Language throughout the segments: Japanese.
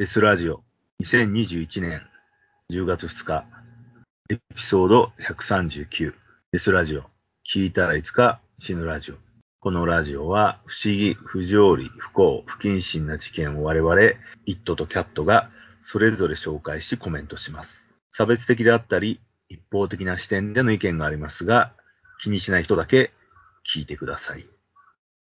デスラジオ。2021年10月2日エピソード139デスラジオ。聞いたらいつか死ぬラジオ。このラジオは不思議、不条理、不幸、不謹慎な事件を我々、イットとキャットがそれぞれ紹介しコメントします。差別的であったり、一方的な視点での意見がありますが、気にしない人だけ聞いてください。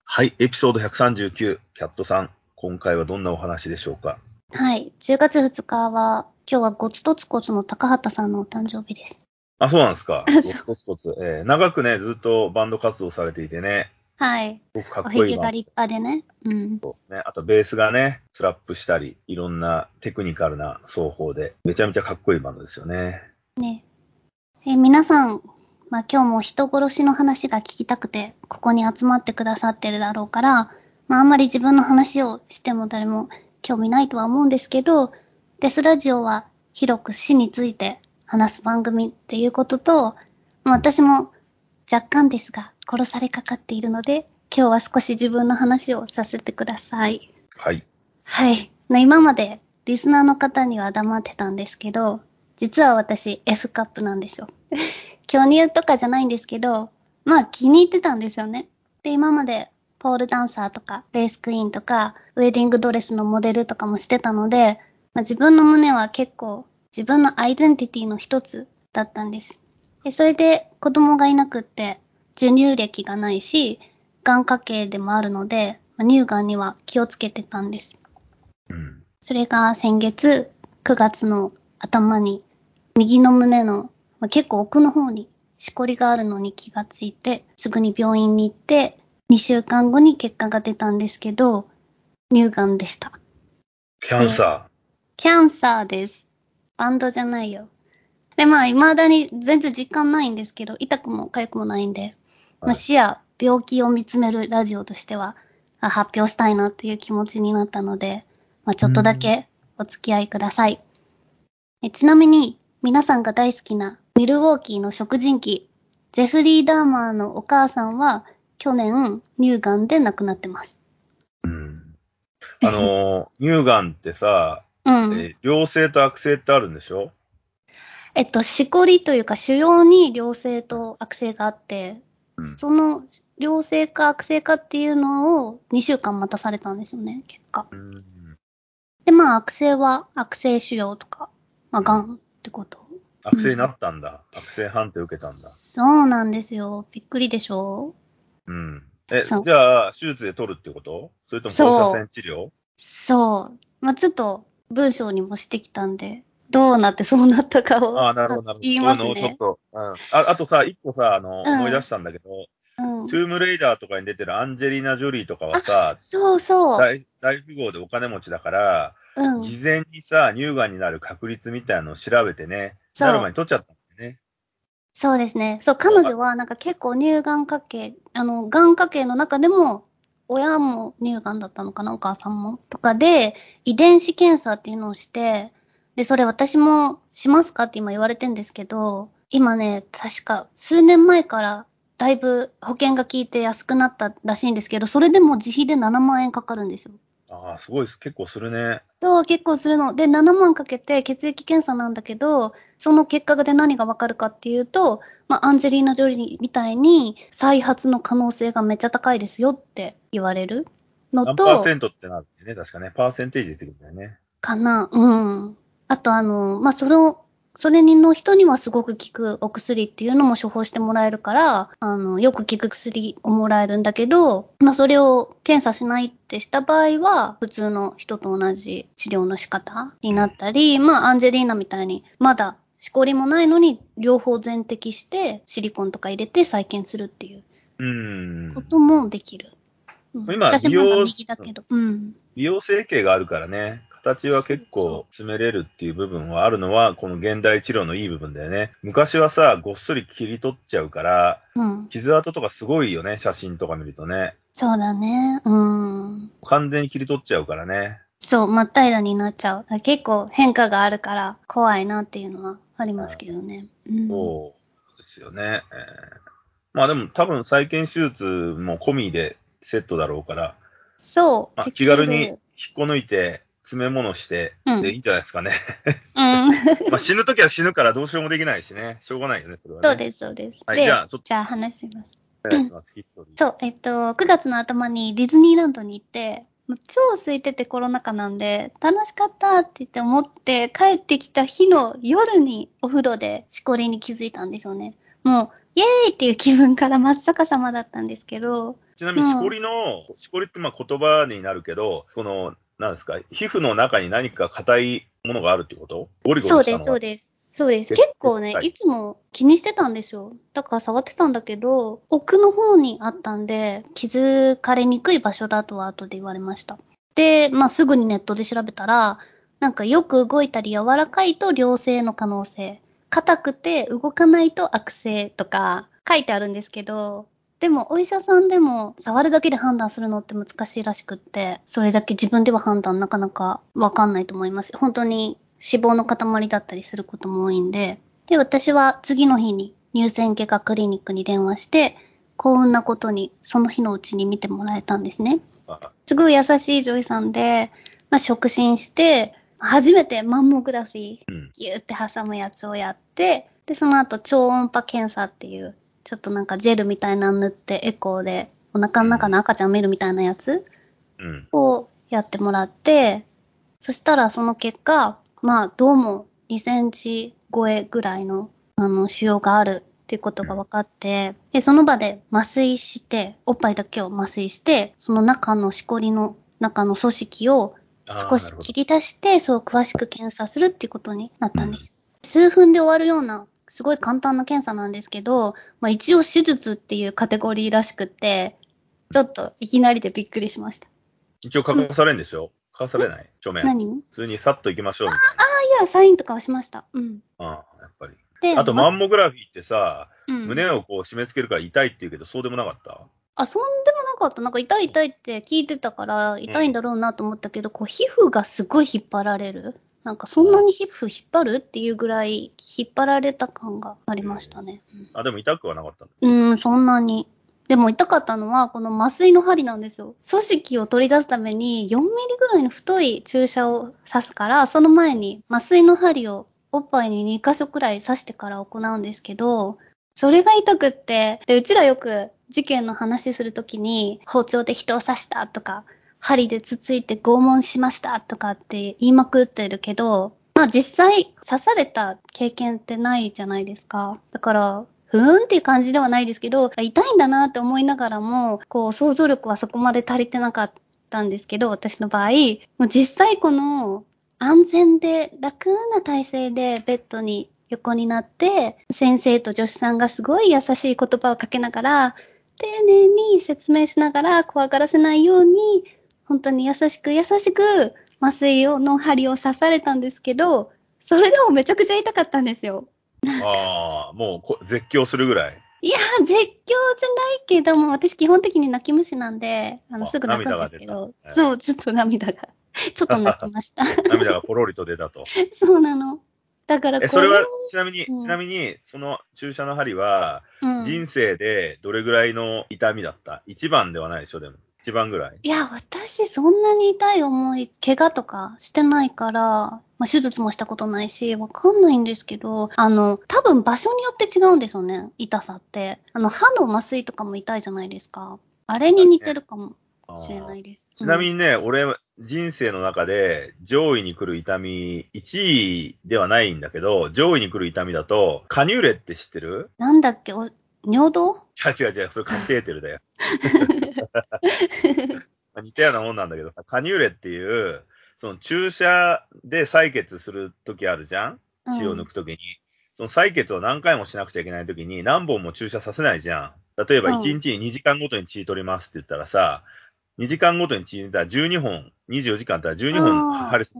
はい、エピソード139、キャットさん、今回はどんなお話でしょうか？はい。10月2日は、今日はゴツトツコツの高畑さんのお誕生日です。あ、そうなんですか。コツコツコツ。えー長くね、ずっとバンド活動されていてね、はい。かっおこいいバンドひげが立派でね。うん。そうですね。あと、ベースがね、スラップしたり、いろんなテクニカルな奏法で、めちゃめちゃかっこいいバンドですよね。ね。え、皆さん、まあ今日も人殺しの話が聞きたくて、ここに集まってくださってるだろうから、まああんまり自分の話をしても誰も興味ないとは思うんですけど、デスラジオは広く死について話す番組っていうことと、まあ私も若干ですが殺されかかっているので、今日は少し自分の話をさせてください。はい。はい。な今までリスナーの方には黙ってたんですけど、実は私 F カップなんですよ。巨乳とかじゃないんですけど、まあ気に入ってたんですよね。で、今までポールダンサーとかレースクイーンとかウェディングドレスのモデルとかもしてたので、まあ、自分の胸は結構自分のアイデンティティの一つだったんです。で、それで子供がいなくって授乳歴がないし、眼科系でもあるので、まあ乳がんには気をつけてたんです。うん。それが先月9月の頭に右の胸の、まあ、結構奥の方にしこりがあるのに気がついてすぐに病院に行って2週間後に結果が出たんですけど乳がんでした。キャンサキャンサーです。バンドじゃないよ。で、まあ、未だに全然実感ないんですけど、痛くも痒くもないんで、まあ、はい視野、病気を見つめるラジオとしては、あ発表したいなっていう気持ちになったので、まあ、ちょっとだけお付き合いください。えちなみに、皆さんが大好きなミルウォーキーの食人鬼、ジェフリー・ダーマーのお母さんは、去年、乳がんで亡くなってます。ー。うん。あのー、乳がんってさ、うん。えー良性と悪性ってあるんでしょ？えっと、しこりというか、腫瘍に良性と悪性があって、うん。その良性か悪性かっていうのを2週間待たされたんですよね、結果。うんで、まあ、悪性は悪性腫瘍とか、まあ、癌ってこと。悪性になったんだ。悪性判定受けたんだ。そうなんですよ。びっくりでしょ？うん。え、じゃあ、手術で取るってこと？それとも放射線治療？そう。まあ、ちょっと文章にもしてきたんで、どうなってそうなったかをああ、なるほど、なるほど。言いますそういうの？をちょっね。と、うん。ああとさ、一個さ、あの、うん思い出したんだけど、うんト。ゥームレイダーとかに出てるアンジェリーナ・ジョリーとかはさ、そうそう。大大富豪でお金持ちだから、うん。事前にさ、乳がんになる確率みたいなのを調べてね、なる前に取っちゃった。そうですね。そう、彼女はなんか結構乳がん家系、あの、がん家系の中でも、親も乳がんだったのかな、お母さんも。とかで、遺伝子検査っていうのをして、で、それ私もしますかって今言われてんですけど、今ね、確か数年前からだいぶ保険が効いて安くなったらしいんですけど、それでも自費で7万円かかるんですよ。ああ、すごいです。結構するね。そう、結構するの。で、7万かけて血液検査なんだけど、その結果で何がわかるかっていうと、まあ、アンジェリーナ・ジョリーみたいに再発の可能性がめっちゃ高いですよって言われるの何パーとセ、ントってなるんだよね。確かね。パーセンテージ出てくるんだよね。かな。うん。あと、あの、まあ、その、それの人にはすごく効くお薬っていうのも処方してもらえるから、あの、よく効く薬をもらえるんだけど、まあ、それを検査しないってした場合は、普通の人と同じ治療の仕方になったり、まあ、アンジェリーナみたいに、まだ、しこりもないのに、両方全摘して、シリコンとか入れて再建するっていううんこ。ともできる。うん今私まだ美容右だけど。うん。美容整形があるからね、形は結構詰めれるっていう部分はあるのは、この現代治療のいい部分だよね。昔はさ、ごっそり切り取っちゃうから、うん。傷跡とかすごいよね、写真とか見るとね。そうだね。うん。完全に切り取っちゃうからね。そう、真っ平らになっちゃう。結構変化があるから怖いなっていうのはありますけどね。うん。そうですよね。えーまあでも多分再建手術も込みでセットだろうから、そう。まあ、気軽に引っこ抜いて詰め物して、うんでいいんじゃないですかね。うん。まあ死ぬときは死ぬからどうしようもできないしね。しょうがないよね、それはね。そうです、そうです。はいで、じゃあちょっとじゃあ話します。お願いします、ヒストリー。そう、えっと、9月の頭にディズニーランドに行って、もう超空いててコロナ禍なんで、楽しかったって言って思って、帰ってきた日の夜にお風呂でしこりに気づいたんですよね。もう、イエーイっていう気分から真っ逆さまだったんですけど、ちなみに、しこりの、しこりってまあ言葉になるけど、その、なんですか、皮膚の中に何か硬いものがあるってこと？ゴリゴリそうです、そうです。そうです。結結構ね、はいいつも気にしてたんですよ。だから触ってたんだけど、奥の方にあったんで、気づかれにくい場所だとは後で言われました。で、まあ、すぐにネットで調べたら、なんかよく動いたり柔らかいと良性の可能性。硬くて動かないと悪性とか書いてあるんですけど、でもお医者さんでも触るだけで判断するのって難しいらしくって、それだけ自分では判断なかなかわかんないと思います。本当に脂肪の塊だったりすることも多いんで。で、私は次の日に乳腺外科クリニックに電話して、幸運なことにその日のうちに見てもらえたんですね。あすごい優しい女医さんで、まあ、触診して、初めてマンモグラフィーうん。ギューって挟むやつをやって、で、その後超音波検査っていう、ちょっとなんかジェルみたいなの塗ってエコーでお腹の中の赤ちゃん見るみたいなやつうん。をやってもらって、そしたらその結果、まあどうも2センチ超えぐらいのあの腫瘍があるっていうことが分かって、で、その場で麻酔して、おっぱいだけを麻酔して、その中のしこりの中の組織を少し切り出して、そう詳しく検査するっていうことになったんです。数分で終わるような、すごい簡単な検査なんですけど、まあ一応手術っていうカテゴリーらしくって、ちょっといきなりでびっくりしました。一応書かされるんでしょ書かされない書面。何？普通にさっと行きましょうみたいいや、サインとかはしました。うん。な。ああ、やっぱり。で、あと、まマンモグラフィーってさ、うん、胸をこう締め付けるから痛いって言うけど、そうでもなかった？あ、そんでもなかった。なんか痛い痛いって聞いてたから、痛いんだろうなと思ったけど、こう、皮膚がすごい引っ張られる。なんか、そんなに皮膚引っ張るっていうぐらい、引っ張られた感がありましたね。あ、でも痛くはなかった。うーん、そんなに。でも痛かったのは、この麻酔の針なんですよ。組織を取り出すために4ミリぐらいの太い注射を刺すから、その前に麻酔の針をおっぱいに2箇所くらい刺してから行うんですけど、それが痛くって、で、うちらよく事件の話するときに、包丁で人を刺したとか、針でつついて拷問しましたとかって言いまくってるけど、まあ実際刺された経験ってないじゃないですか。だから、ふーんっていう感じではないですけど、痛いんだなって思いながらも、こう想像力はそこまで足りてなかったんですけど、私の場合、もう実際この安全で楽な体勢でベッドに横になって、先生と助手さんがすごい優しい言葉をかけながら、丁寧に説明しながら怖がらせないように、本当に優しく優しく麻酔をの針を刺されたんですけど、それでもめちゃくちゃ痛かったんですよ。ああ、もうこ絶叫するぐらい？いや、絶叫じゃないけども、私基本的に泣き虫なんで、あの、あすぐ泣くんですけどそう、ちょっと涙が、ちょっと泣きました。涙がポロリと出たと。そうなの。だからえ、これそれは、ちなみに、うんちなみに、その注射の針は、うん、人生でどれぐらいの痛みだった？一番ではないでしょ、でも。一番ぐらい？いや、私そんなに痛い思い、怪我とかしてないから、まあ、手術もしたことないし、わかんないんですけど、あの、多分場所によって違うんですよね、痛さって。あの、歯の麻酔とかも痛いじゃないですか。あれに似てるかもしれないです。ちなみに、にね、俺、人生の中で上位に来る痛み、1位ではないんだけど、上位に来る痛みだと、カニューレって知ってる？なんだっけ、お尿道？違う違う違う、それカテーテルだよ。ま あ似たようなもんなんだけどさ、カニューレっていう、その注射で採血するときあるじゃん？血を抜くときに。その採血を何回もしなくちゃいけないときに何本も注射させないじゃん。例えばうん1日に2時間ごとに血取りますって言ったらさ、2時間ごとに血入れたら12本、24時間あったら12本あー針す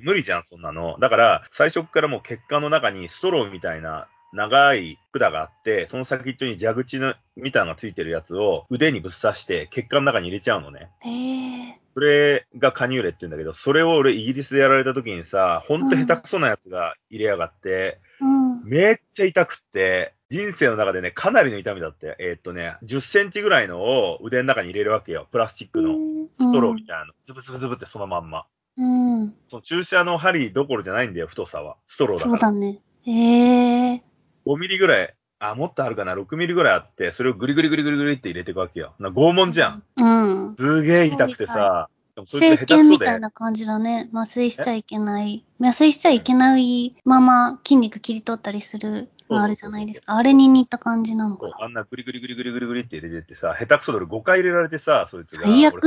無理じゃん、そんなの。だから、最初からもう血管の中にストローみたいな長い管があって、その先っちょに蛇口のみたいなのがついてるやつを腕にぶっ刺して血管の中に入れちゃうのね。へえそれがカニューレって言うんだけど、それを俺イギリスでやられた時にさ、ほんと下手くそなやつが入れやがって、うん。めっちゃ痛くって、人生の中でね、かなりの痛みだって。えーっとね、10センチぐらいのを腕の中に入れるわけよ。プラスチックのストローみたいなの。ズブズブズブってそのまんま。うん。その注射の針どころじゃないんだよ、太さは。ストローだから。そうだね。へえ。5ミリぐらい、あ、もっとあるかな、6ミリぐらいあって、それをグリグリグリグリグリって入れていくわけよ。な拷問じゃん。うん。すげえ痛くてさ、でもそいつ政下手くそで権みたい、な感じだね。麻酔しちゃいけない。麻酔しちゃいけないまま筋肉切り取ったりするのあるじゃないですか。あれに似た感じなのかな。あんなグリグリグリグリグリグリって入れてってさ、下手くそで俺5回入れられてさ、そいつが。最悪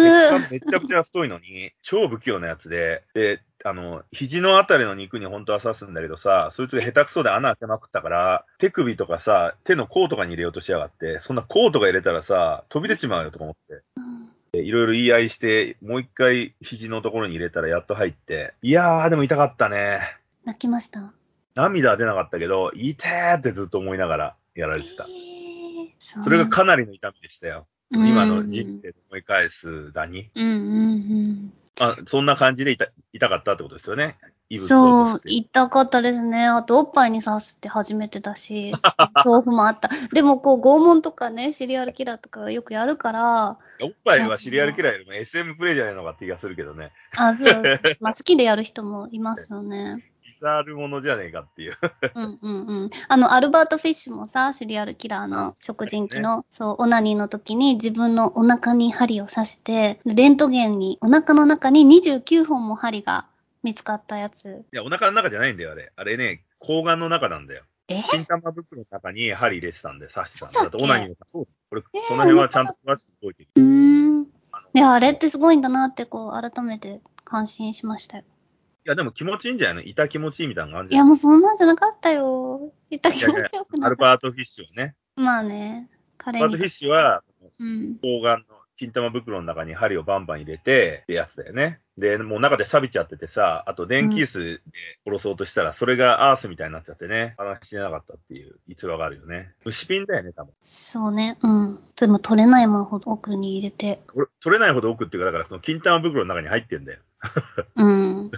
めちゃくちゃ太いのに、超不器用なやつで、で、あの、肘のあたりの肉に本当は刺すんだけどさ、そいつが下手くそで穴開けまくったから、手首とかさ、手の甲とかに入れようとしやがって、そんな甲とか入れたらさ、飛び出ちまうよとか思って。うんでいろいろ言い合いして、もう一回肘のところに入れたらやっと入って、いやー、でも痛かったね。泣きました？涙は出なかったけど、痛ーってずっと思いながらやられてた。へーうそれがかなりの痛みでしたよ。今の人うん生で思い返すだに。うんうんあ、そんな感じで痛痛かったってことですよね。そう痛かったですね。あと、おっぱいに刺すって初めてだし、恐怖もあった。でも、こう、拷問とかね、シリアルキラーとかよくやるから、おっぱいはシリアルキラーよりも SM プレイじゃないのかって気がするけどね。あ、そう、まあ、好きでやる人もいますよね。リザールものじゃねえかっていう。うんうんうん。あの、アルバート・フィッシュもさ、シリアルキラーの食人鬼の、そう、オナニーの時に自分のお腹に針を刺して、レントゲンに、お腹の中に29本も針が見つかったやつ。いや、お腹の中じゃないんだよ、あれ。あれね、睾丸の中なんだよ。え？金玉袋の中に針入れてたんで、刺してたんだ。だってオナニーのそうこれ、えーその辺はちゃんと詳しく覚えてる。うーん。あので、あれってすごいんだなって、こう、改めて感心しましたよ。いや、でも気持ちいいんじゃないの？痛気持ちいいみたいなのがあるんいや。もうそんなんじゃなかったよ。痛気持ちよくなアった。ルバート・フィッシュをね。まあね、彼にアルバート・フィッシュは、うん。睾丸の金玉袋の中に針をバンバン入れてってやつだよね。で、もう中で錆びちゃっててさ、あと電気椅子で殺そうとしたら、それがアースみたいになっちゃってね、話しなかったっていう逸話があるよね。虫ピンだよね、多分。そうね、うん。でも取れないまま奥に入れて。取れないほど奥っていうか、だからその金玉袋の中に入ってんだよ。うん。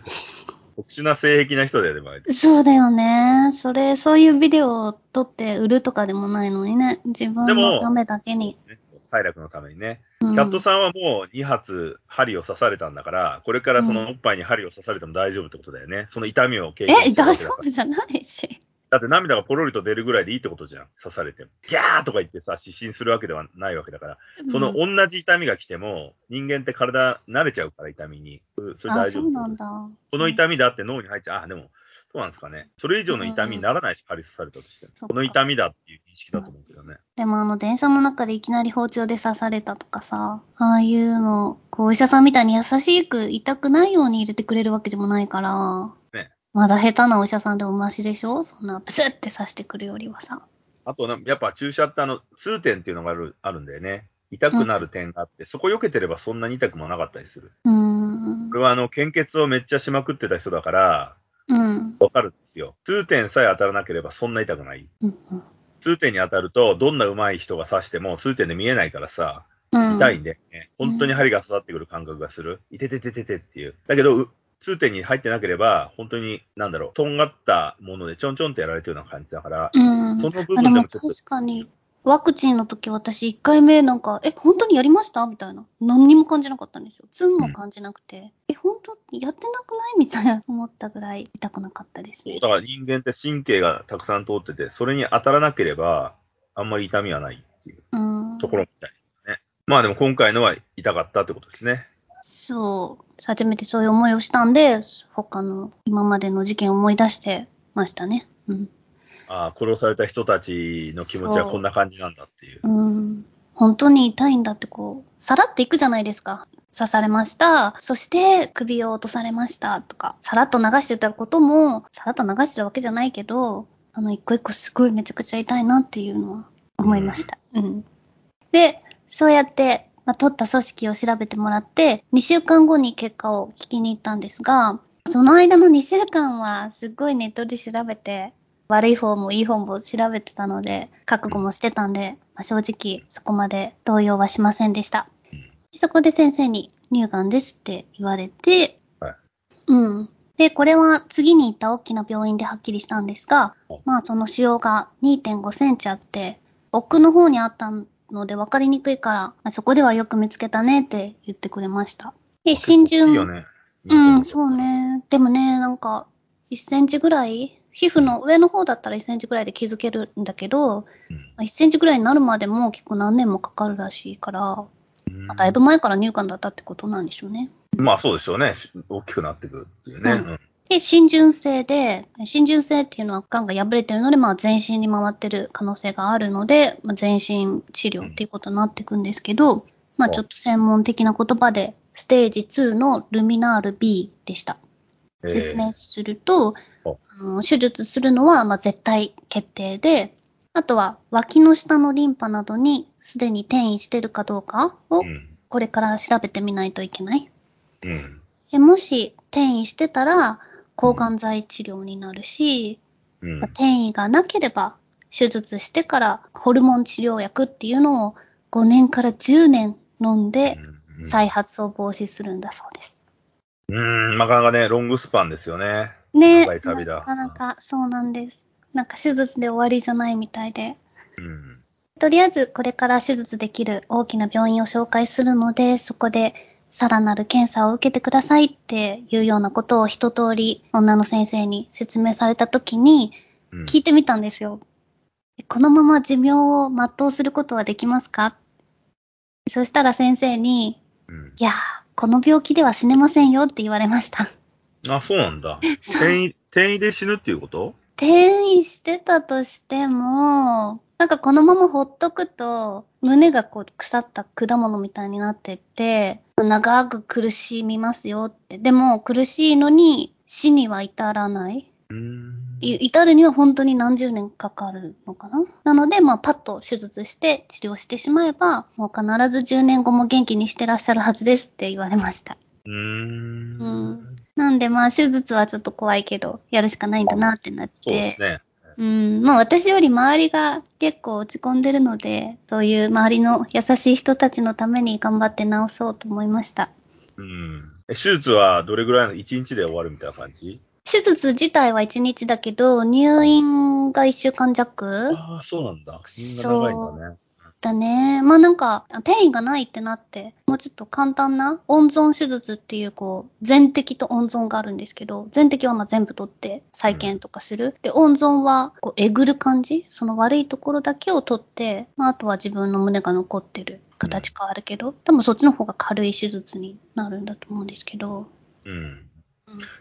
特殊な性癖な人だよね、まあそうだよね。それ、そういうビデオを撮って売るとかでもないのにね。自分でものためだけに。ね快楽のためにね。うんキャットさんはもう2発針を刺されたんだから、これからそのおっぱいに針を刺されても大丈夫ってことだよね。その痛みを経験え、大丈夫じゃないし。だって涙がポロリと出るぐらいでいいってことじゃん。刺されても。ギャーとか言ってさ、失神するわけではないわけだから。そのうん同じ痛みが来ても、人間って体慣れちゃうから痛みに。それあ、大丈夫。そうなんだ。この痛みだって脳に入っちゃう。あ、でも、そうなんですかね。それ以上の痛みにならないし、針刺されたとしても。この痛みだっていう認識だと思うけどね。でもあの、電車の中でいきなり包丁で刺されたとかさ、ああいうの、こう、お医者さんみたいに優しく痛くないように入れてくれるわけでもないから、ねまだ下手なお医者さんでもマシでしょ？そんな、プスって刺してくるよりはさ。あと、やっぱ注射ってあの、痛点っていうのがあるあるんだよね。痛くなる点があって、そこ避けてればそんなに痛くもなかったりする。うんこ。れはあの、献血をめっちゃしまくってた人だから、うん。わかるんですよ。痛点さえ当たらなければそんな痛くない。うん痛点に当たると、どんな上手い人が刺しても痛点で見えないからさ、痛いんで、ね、本当に針が刺さってくる感覚がする。いてててててっていう。だけど、う痛点に入ってなければ、本当に、なんだろう、とんがったものでちょんちょんってやられてるような感じだから、うん。その部分でもちょっと確かに、ワクチンの時私1回目なんか、え、本当にやりました？みたいな。何にも感じなかったんですよ。ツンも感じなくて、え、本当やってなくない？みたいな思ったぐらい痛くなかったですねだ。から人間って神経がたくさん通ってて、それに当たらなければ、あんまり痛みはないっていううん。ところみたいですね。まあでも今回のは痛かったってことですね。そう。初めてそういう思いをしたんで、他の今までの事件を思い出してましたね。うん。ああ、殺された人たちの気持ちはこんな感じなんだっていう。うん。本当に痛いんだってこう、さらっていくじゃないですか。刺されました。そして首を落とされましたとか、さらっと流してたことも、さらっと流してるわけじゃないけど、あの、一個一個すごいめちゃくちゃ痛いなっていうのは思いました。うん。で、そうやって、まあ、取った組織を調べてもらって、2週間後に結果を聞きに行ったんですが、その間の2週間はすっごいネットで調べて、悪い方もいい方も調べてたので、覚悟もしてたんで、まあ、正直そこまで動揺はしませんでした。でそこで先生に乳がんですって言われて、はいうん。で、これは次に行った大きな病院ではっきりしたんですがはい、まあその腫瘍が2.5センチあって、奥の方にあったので分かりにくいから、まあそこではよく見つけたねって言ってくれました。で、新いい順、よね。うん、そうね。でもね、なんか、1センチぐらい？皮膚の上の方だったら1センチぐらいで気づけるんだけど、うんまあ1センチぐらいになるまでも結構何年もかかるらしいから、まあだいぶ前から乳がんだったってことなんでしょうね。まあそうでしょうね。大きくなってくるっていうね。うんで、浸潤性で、浸潤性っていうのは癌が破れてるので、まあ全身に回ってる可能性があるので、まあ、全身治療っていうことになっていくんですけど、まあちょっと専門的な言葉で、ステージ2のルミナール B でした。えー説明すると、おあの手術するのはまあ絶対決定で、あとは脇の下のリンパなどにすでに転移してるかどうかをうん。これから調べてみないといけない。うん。でもし転移してたら抗がん剤治療になるし、うん。転移がなければ手術してからホルモン治療薬っていうのを5年から10年飲んでうん再発を防止するんだそうです。うん、なかなかね、ロングスパンですよね。ねなかなかそうなんです。なんか手術で終わりじゃないみたいで。うん。とりあえずこれから手術できる大きな病院を紹介するので、そこでさらなる検査を受けてくださいっていうようなことを一通り女の先生に説明された時にうん聞いてみたんですよ。このまま寿命を全うすることはできますか？そしたら先生に、うんいやー、この病気では死ねませんよって言われました。あ、そうなんだ。転移、転移で死ぬっていうこと？転移してたとしても、なんかこのままほっとくと、胸がこう腐った果物みたいになってって、長く苦しみますよって。でも苦しいのに死には至らない。至るには本当に何十年かかるのかな？なので、まあ、パッと手術して治療してしまえば、もう必ず10年後も元気にしてらっしゃるはずですって言われました。うーん。うんなんで、まあ、手術はちょっと怖いけど、やるしかないんだなってなっそうでてす、ね。うん、まあ私より周りが結構落ち込んでるので、そういう周りの優しい人たちのために頑張って治そうと思いました。うん。え手術はどれぐらいの ?1 日で終わるみたいな感じ？手術自体は1日だけど、入院が1週間弱ああ、そうなんだ。みんな長いんだね。だね。まあなんか、転移がないってなって、もうちょっと簡単な温存手術っていう、こう、全摘と温存があるんですけど、全摘はまあ全部取って再建とかする。で、温存は、こう、えぐる感じその悪いところだけを取って、まああとは自分の胸が残ってる形変わるけど、多分そっちの方が軽い手術になるんだと思うんですけど、うん。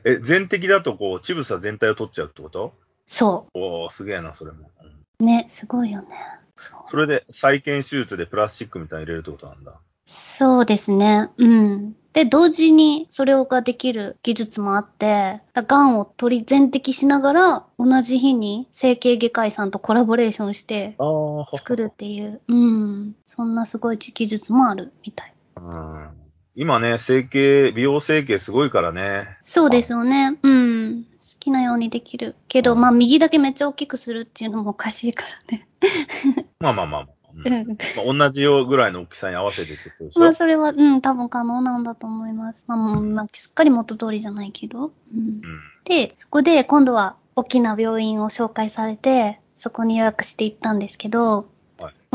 え、全摘だとこう、チブサ全体を取っちゃうってこと？そおー、すげえな、それも。うんう。ね、すごいよね。それで再建手術でプラスチックみたいに入れるってことなんだ。そうですね。うん。で、同時にそれができる技術もあって、がんを取り全摘しながら、同じ日に整形外科医さんとコラボレーションして作るっていう、うん。そんなすごい技術もあるみたい。うん。今ね、整形、美容整形すごいからね。そうですよね。うん。好きなようにできる。けど、うんまあ、右だけめっちゃ大きくするっていうのもおかしいからね。まあまあまあまあ。うんうん。まあ、同じようぐらいの大きさに合わせてってことでしょ、まあ、それは、うん、多分可能なんだと思います。まあ、もう、まあ、すっかり元通りじゃないけど。うん。うん。で、そこで今度は大きな病院を紹介されて、そこに予約して行ったんですけど、はい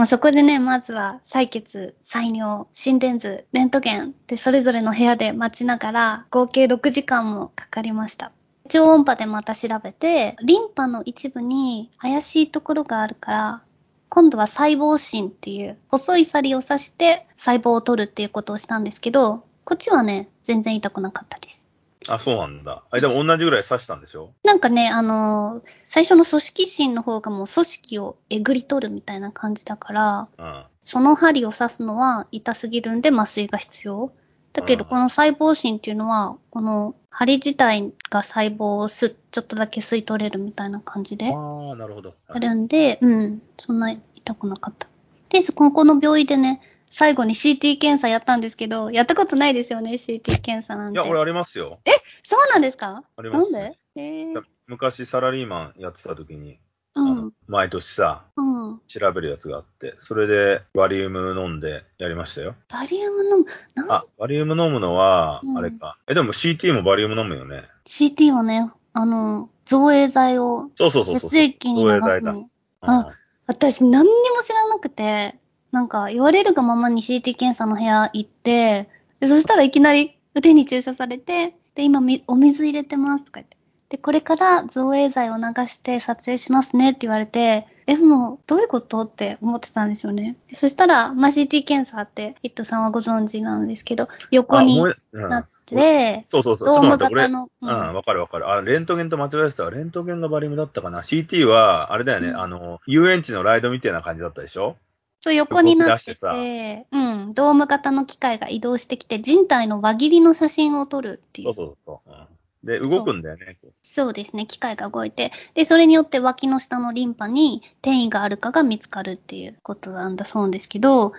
まあ、そこでね、まずは採血、採尿、心電図、レントゲンでそれぞれの部屋で待ちながら合計6時間もかかりました。超音波でまた調べて、リンパの一部に怪しいところがあるから、今度は細胞芯っていう細い針を刺して細胞を取るっていうことをしたんですけど、こっちはね、全然痛くなかったです。あ、そうなんだ。あ、でも同じぐらい刺したんでしょ？なんかね、あのー最初の組織芯の方がもう組織をえぐり取るみたいな感じだから、うん。その針を刺すのは痛すぎるんで麻酔が必要。だけど、うんこの細胞芯っていうのは、この針自体が細胞をす、ちょっとだけ吸い取れるみたいな感じでああ、なるほど。あるんで、うん、そんな痛くなかった。で、そここの病院でね、最後に CT 検査やったんですけど、やったことないですよね、CT 検査なんて。いや、俺ありますよ。そうなんですか？ありますなんで？えー、昔サラリーマンやってた時に、あうんの、毎年さ、うん。調べるやつがあって、それでバリウム飲んでやりましたよ。バリウムの、なん？あ、バリウム飲むのはうん、あれか。え、でも CT もバリウム飲むよね。CT はね、あの、造影剤をそうそうそうそう。血液に流造影剤だ。すの。ああ私何にも知らなくて、なんか言われるがままに CT 検査の部屋行って、でそしたらいきなり腕に注射されて、で、今み、お水入れてますとか言って。で、これから造影剤を流して撮影しますねって言われて、え、もう、どういうことって思ってたんですよね。でそしたら、まあ、CT 検査って、ヒットさんはご存知なんですけど、横あ、になって、そうそうそう。ドーム型の、俺うん、わかるわかる。あ、レントゲンと間違えてたわ。レントゲンがバリウムだったかな。CT は、あれだよね、うんあの、遊園地のライドみたいな感じだったでしょ？そう横になっててて、うん、ドーム型の機械が移動してきて、人体の輪切りの写真を撮るっていそうう。そうそう。うんで、動くんだよね。そうですね、機械が動いて、で、それによって脇の下のリンパに転移があるかが見つかるっていうことなんだそうですけど、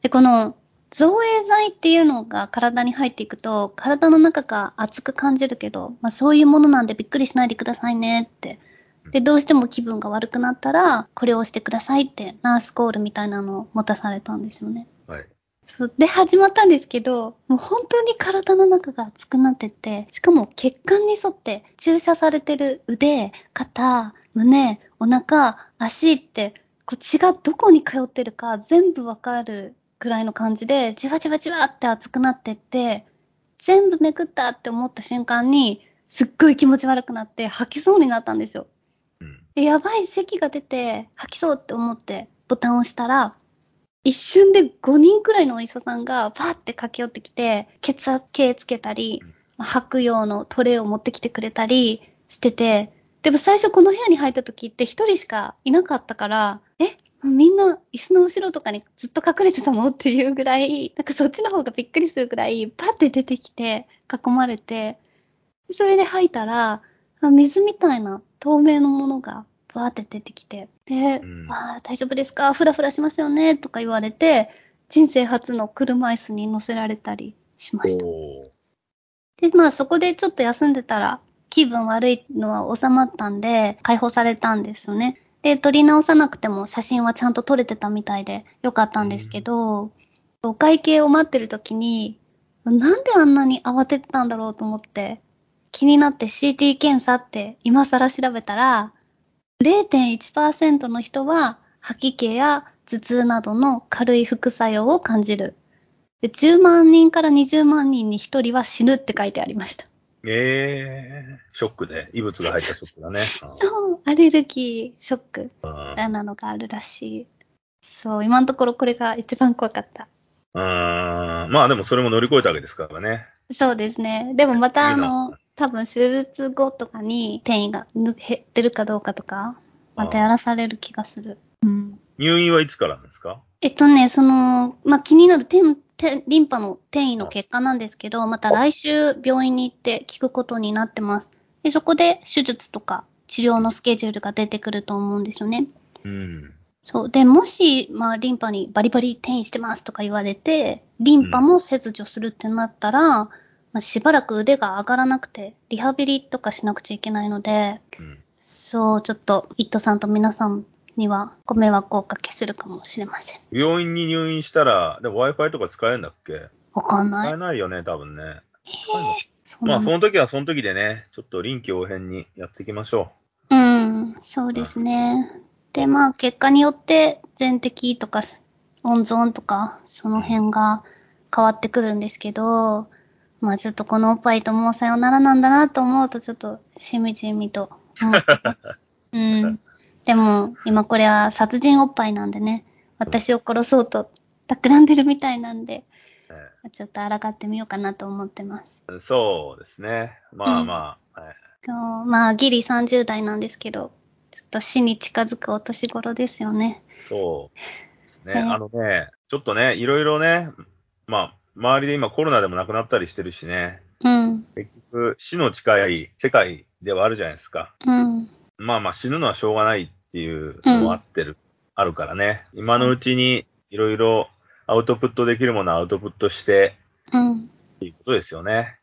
で、この造影剤っていうのが体に入っていくと、体の中が熱く感じるけど、まあそういうものなんでびっくりしないでくださいねって。で、どうしても気分が悪くなったら、これを押してくださいって、ナースコールみたいなのを持たされたんですよね。はい。そうで、始まったんですけど、もう本当に体の中が熱くなってって、しかも血管に沿って注射されてる腕、肩、胸、お腹、足って、こう血がどこに通ってるか全部わかるぐらいの感じで、じわじわじわって熱くなってって、全部めくったって思った瞬間に、すっごい気持ち悪くなって吐きそうになったんですよ。やばい咳が出て吐きそうって思ってボタンを押したら、一瞬で5人くらいのお医者さんがパーって駆け寄ってきて、血圧計つけたりうん、吐く用のトレイを持ってきてくれたりしてて、でも最初この部屋に入った時って一人しかいなかったから、えみんな椅子の後ろとかにずっと隠れてたの？っていうぐらい、なんかそっちの方がびっくりするぐらい、パって出てきて囲まれて、それで吐いたら、あ水みたいな透明のものがバーって出てきて、で、うん。あー大丈夫ですか？フラフラしますよね？とか言われて、人生初の車椅子に乗せられたりしました。おで、まあそこでちょっと休んでたら、気分悪いのは収まったんで、解放されたんですよね。で、撮り直さなくても写真はちゃんと撮れてたみたいでよかったんですけど、お会計を待ってる時に、なんであんなに慌ててたんだろうと思って、気になって CT 検査って今更調べたら、0.1%の人は吐き気や頭痛などの軽い副作用を感じる。で10万人から20万人に1人は死ぬって書いてありました。ええショックで、異物が入ったショックだね。そう、アレルギーショックうんみたいなのがあるらしい。そう、今のところこれが一番怖かった。うーん。まあでもそれも乗り越えたわけですからね。そうですね。でもまたあ次のの、多分手術後とかに転移がぬ減ってるかどうかとか、またやらされる気がする。うん。入院はいつからですか？えっとね、その、まあ、気になる転転リンパの転移の結果なんですけど、また来週病院に行って聞くことになってます。で、そこで手術とか治療のスケジュールが出てくると思うんですよね。うん。そう。で、もし、まあ、リンパにバリバリ転移してますとか言われて、リンパも切除するってなったら、まあ、しばらく腕が上がらなくて、リハビリとかしなくちゃいけないので、うん。そう、ちょっと、イットさんと皆さんにはご迷惑をおかけするかもしれません。病院に入院したら、でも Wi-Fi とか使えるんだっけ？わかんない使え。ないよね、多分ね。使えんのそうなんだまあその時はその時でね、ちょっと臨機応変にやっていきましょうん、そうですね。で、まあ、結果によって、全摘とか、温存とか、その辺が変わってくるんですけど、まあ、ちょっとこのおっぱいともうさよならなんだなと思うと、ちょっと、しみじみと思ってます。うん。でも、今これは殺人おっぱいなんでね、私を殺そうと企んでるみたいなんで、ちょっと抗ってみようかなと思ってます。えそうですね。まあまあ、うまあ、ギリ30代なんですけど、ちょっと死に近づくお年頃ですよね。そうですね。ねあのね、ちょっとね、いろいろね、まあ、周りで今コロナでも亡くなったりしてるしね、うん、結局死の近い世界ではあるじゃないですか。うん、まあまあ死ぬのはしょうがないっていうのもあってる、あるからね。今のうちにいろいろアウトプットできるものはアウトプットしてうん、っていうことですよね。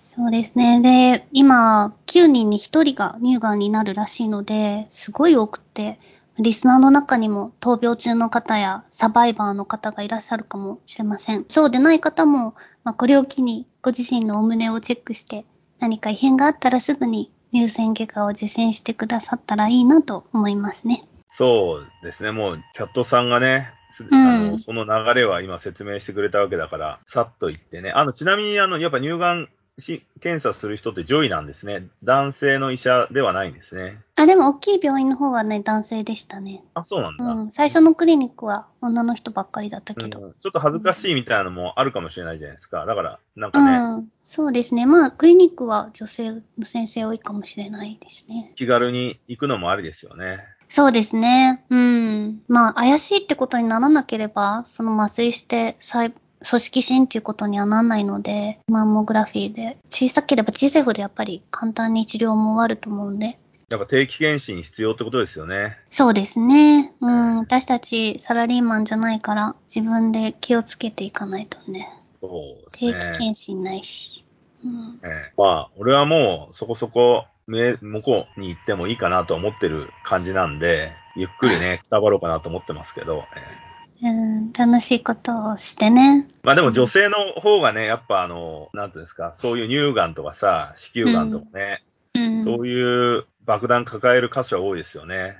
そうですね。で、今、9人に1人が乳がんになるらしいので、すごい多くて、リスナーの中にも闘病中の方やサバイバーの方がいらっしゃるかもしれません。そうでない方も、まあ、これを機にご自身のお胸をチェックして、何か異変があったらすぐに乳腺外科を受診してくださったらいいなと思いますね。そうですね。もうキャットさんがね、あのその流れは今説明してくれたわけだから、さっと言ってね。あの、ちなみにあの、やっぱ乳がんし検査する人って女医なんですね。男性の医者ではないんですね。あ、でも大きい病院の方はね、男性でしたね。あ、そうなんだ。うん。最初のクリニックは女の人ばっかりだったけど。うんちょっと恥ずかしいみたいなのもあるかもしれないじゃないですか。だから、なんかね、うん。そうですね。まあ、クリニックは女性の先生多いかもしれないですね。気軽に行くのもありですよね。そうですね。うん。まあ、怪しいってことにならなければ、その麻酔して細組織診っていうことにはならないので、マンモグラフィーで、小さければ小さいほどやっぱり簡単に治療も終わると思うんで。やっぱ定期検診必要ってことですよね。そうですね。うん。私たちサラリーマンじゃないから、自分で気をつけていかないとね。そうです定期ね。検診ないし。うん。ええまあ、俺はもうそこそこめ向こうに行ってもいいかなと思ってる感じなんで、ゆっくりね、くたばろうかなと思ってますけど、ええうん、楽しいことをしてね。まあでも女性の方がね、やっぱあの、なんていうんですか、そういう乳がんとかさ、子宮がんとかね、うん。そういう爆弾抱える箇所は多いですよね。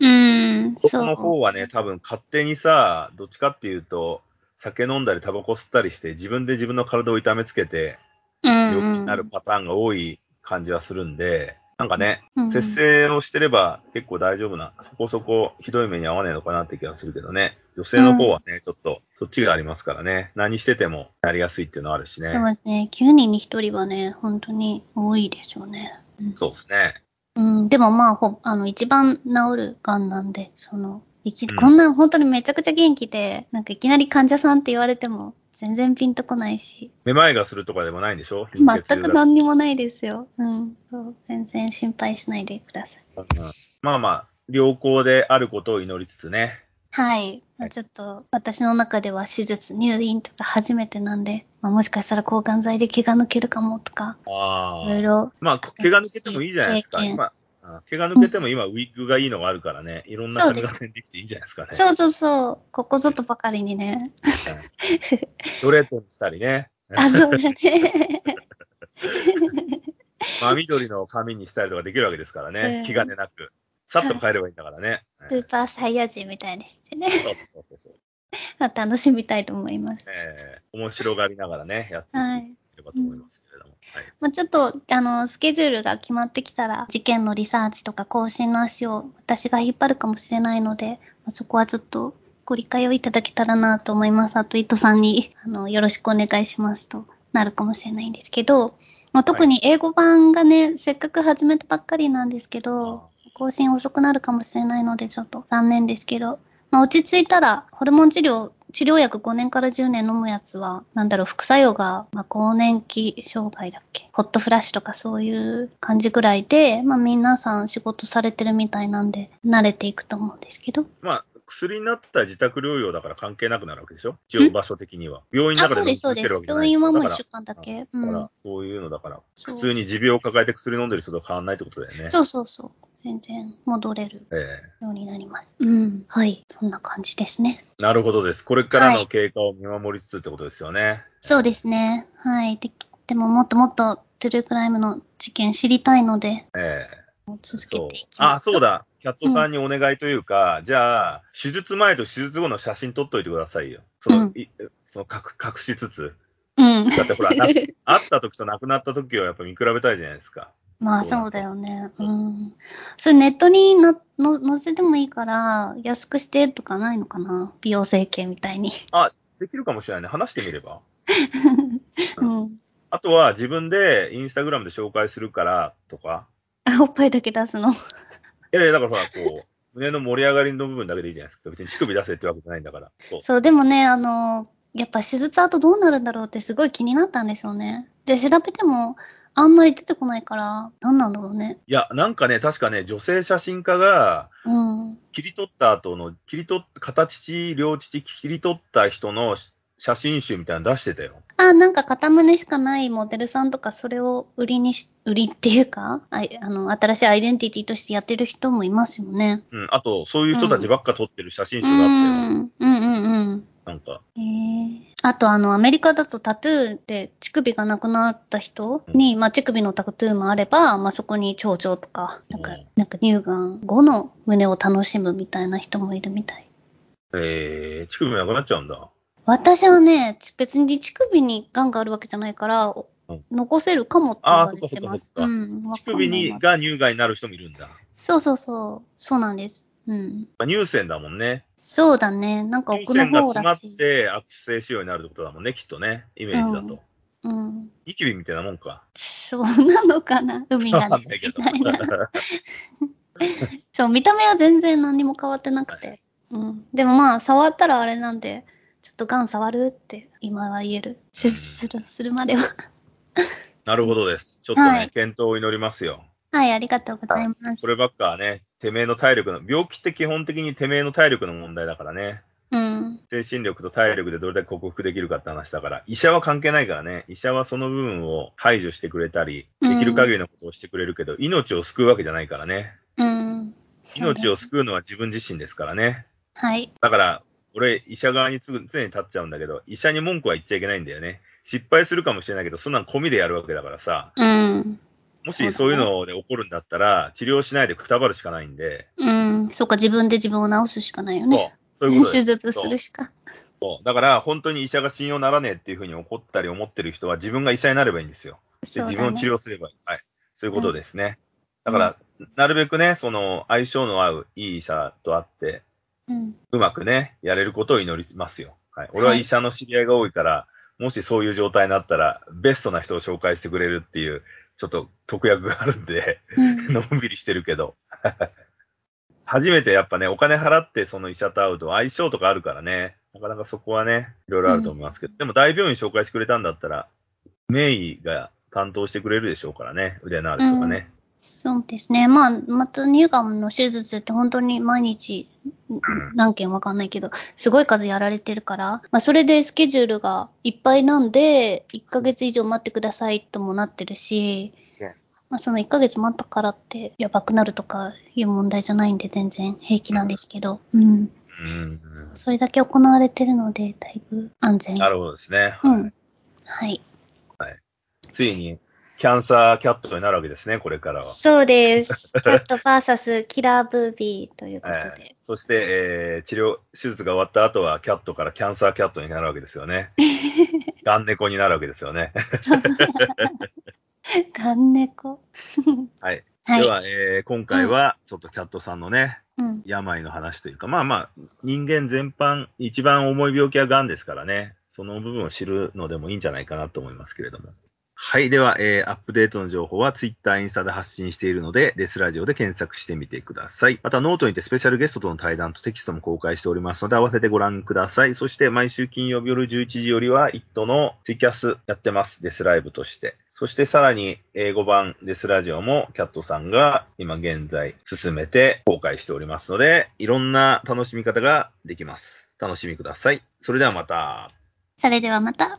うん、そう。方はね、多分勝手にさ、どっちかっていうと、酒飲んだりタバコ吸ったりして、自分で自分の体を痛めつけて、うん、病気になるパターンが多い感じはするんで、なんかね、うん節制をしてれば結構大丈夫な、そこそこひどい目に遭わねえのかなって気がするけどね、女性の方はね、ちょっとそっちがありますからね、何しててもなりやすいっていうのはあるしね。そうですね。9人に1人はね、本当に多いでしょうね。うんそうですね。うん、でもまあ、ほ、あの、一番治る癌なんで、その、いき、うんこんな本当にめちゃくちゃ元気で、なんかいきなり患者さんって言われても、全然ピンとこないし、めまいがするとかでもないんでしょ？全く何にもないですよ。うん。そう全然心配しないでください。うんまあまあ、良好であることを祈りつつね。はい。ちょっと、私の中では手術、入院とか初めてなんで、まあ、もしかしたら抗がん剤で毛が抜けるかもとか、あいろいろ、まあ、毛が抜けてもいいじゃないですか。毛が抜けても今、ウィッグがいいのがあるからね、いろんな髪型にできていいんじゃないですかね。そうそうそう、ここぞとばかりにね。ドレッドにしたりね。あ、そうだね。まあ、緑の髪にしたりとかできるわけですからねう。ん気兼ねなく。さっと変えればいいんだからね。スーパーサイヤ人みたいにしてね、そうそうそう 楽しみたいと思います。えー面白がりながらね、やってい。ければと思いますけれども。はい。まあ、ちょっと、あの、スケジュールが決まってきたら、事件のリサーチとか更新の足を私が引っ張るかもしれないので、まあそこはちょっとご理解をいただけたらなと思います。あと、伊藤さんに、あの、よろしくお願いしますとなるかもしれないんですけど、まあ、特に英語版がね、せっかく始めたばっかりなんですけど、更新遅くなるかもしれないので、ちょっと残念ですけど、まあ、落ち着いたら、ホルモン治療、治療薬5年から10年飲むやつは、なんだろう、副作用が、まあ、更年期障害だっけ？ホットフラッシュとかそういう感じぐらいで、まあ、皆さん仕事されてるみたいなんで、慣れていくと思うんですけど。まあ、薬になったら自宅療養だから関係なくなるわけでしょ？一応場所的には。病院のあ、中で飲み続けるわ。けじゃない病院はもうだか1週間だけ。ら、うんだから。そういうのだから、普通に持病を抱えて薬飲んでる人と変わらないってことだよね。そうそうそう。全然戻れるえようになります。うん。はい。そんな感じですね。えなるほどです。これからはいの経過を見守りつつってことですよね。そうですね。はい。ででももっともっとトゥルークライムの事件知りたいので、ええ続けそうていきます。あ、そう。だ。キャットさんにお願いというか、じゃあ、手術前と手術後の写真撮っといてくださいよ。その、うんいその隠隠しつつ。うん。だってほら、な 会った時と亡くなった時をやっぱ見比べたいじゃないですか。まあそうだよね。うん。それネットにのの載せてもいいから、安くしてとかないのかな？美容整形みたいに。できるかもしれないね。話してみれば。うん。あとは自分でインスタグラムで紹介するからとか。あ、おっぱいだけ出すの？いやいや、だからほら、こう、胸の盛り上がりの部分だけでいいじゃないですか。別に乳首出せってわけじゃないんだから。そう。そう、でもね、あの、やっぱ手術後どうなるんだろうってすごい気になったんですよね。で、調べても、あんまり出てこないから、何なんだろうね。いや、なんかね、確かね、女性写真家が、うん。切り取った後の、切り取っ、片乳、両乳切り取った人の写真集みたいなの出してたよ。あ、なんか片胸しかないモデルさんとかそれを売りにし、売りっていうか、あいあの、新しいアイデンティティとしてやってる人もいますよね。うん。あと、そういう人たちばっか撮ってる写真う集があったよ。ん。うんうんうん。なんか。へえあとあの、アメリカだとタトゥーで乳首がなくなった人に、まあ乳首のタトゥーもあれば、まあそこに蝶々とか、なんかうん、なんか乳がん後の胸を楽しむみたいな人もいるみたい。えー、乳首なくなっちゃうんだ。私はね、別に乳首に癌があるわけじゃないから、おうん残せるかもって言われてます。あーそっかそっか乳首にが乳がんになる人もいるんだ。そうそうそう。そうなんです。うん。まあ乳腺だもんね。そうだね。なんか乳奥の腺が詰まっ方らしい。て悪性腫瘍になるってことだもんね、きっとね。イメージだと。うん。ニキビみたいなもんか。そうなのかな？海ないけど。みたいな。そう、見た目は全然何も変わってなくて。うん。でもまあ、触ったらあれなんで、とガン触るって今は言える。手術するするまでは。なるほどです。ちょっとね、はい検討を祈りますよ。はい、ありがとうございます。こればっかはね、てめえの体力の、病気って基本的にてめえの体力の問題だからね。うん。精神力と体力でどれだけ克服できるかって話だから、医者は関係ないからね。医者はその部分を排除してくれたり、うんできる限りのことをしてくれるけど、命を救うわけじゃないからね。うん。命を救うのは自分自身ですからね。だはい。だから、俺、医者側に常に立っちゃうんだけど、医者に文句は言っちゃいけないんだよね。失敗するかもしれないけど、そんなん込みでやるわけだからさ、うん。もしそういうので起こるんだったら、治療しないでくたばるしかないんで、うん。そうか、自分で自分を治すしかないよね。そう、そういうこと手。術するしか。そうだから、本当に医者が信用ならねえっていうふうに怒ったり思ってる人は、自分が医者になればいいんですよ。で、そうだ自分を治ね。療すればいい。はい。そういうことですね。うんだから、なるべくね、その、相性の合ういい医者と会って、うん。うまくね、やれることを祈りますよ。はい。俺は医者の知り合いが多いから、もしそういう状態になったら、ベストな人を紹介してくれるっていう、ちょっと特約があるんで、うん。のんびりしてるけど。初めてやっぱね、お金払ってその医者と会うと相性とかあるからね、なかなかそこはね、いろいろあると思いますけど、でも大病院紹介してくれたんだったら、名医が担当してくれるでしょうからね、腕のある人がね。そうですね。まあ、また乳がんの手術って本当に毎日何件わかんないけど、すごい数やられてるから、まあそれでスケジュールがいっぱいなんで、1ヶ月以上待ってくださいともなってるしね、まあその1ヶ月待ったからってやばくなるとかいう問題じゃないんで全然平気なんですけど、うん。うん。それだけ行われてるので、だいぶ安全。なるほどですね。うん。はい。ついに、キャンサーキャットになるわけですね、これからは。そうです。キャット VS キラーブービーということえで。ーそして、えー治療、手術が終わった後は、キャットからキャンサーキャットになるわけですよね。ガン猫になるわけですよね。ガン猫？はい。はい。では、えー今回は、ちょっとキャットさんのね、うん。病の話というか、まあまあ、人間全般、一番重い病気は癌ですからね、その部分を知るのでもいいんじゃないかなと思いますけれども。はい。では、えーアップデートの情報は Twitter、インスタで発信しているので、デスラジオで検索してみてください。また、ノートにてスペシャルゲストとの対談とテキストも公開しておりますので、合わせてご覧ください。そして、毎週金曜日夜11時よりは、イットのツイキャスやってます。デスライブとして。そしてさらに英語版デスラジオも CAT さんが今現在進めて公開しておりますので、いろんな楽しみ方ができます。楽しみください。それではまた。それではまた。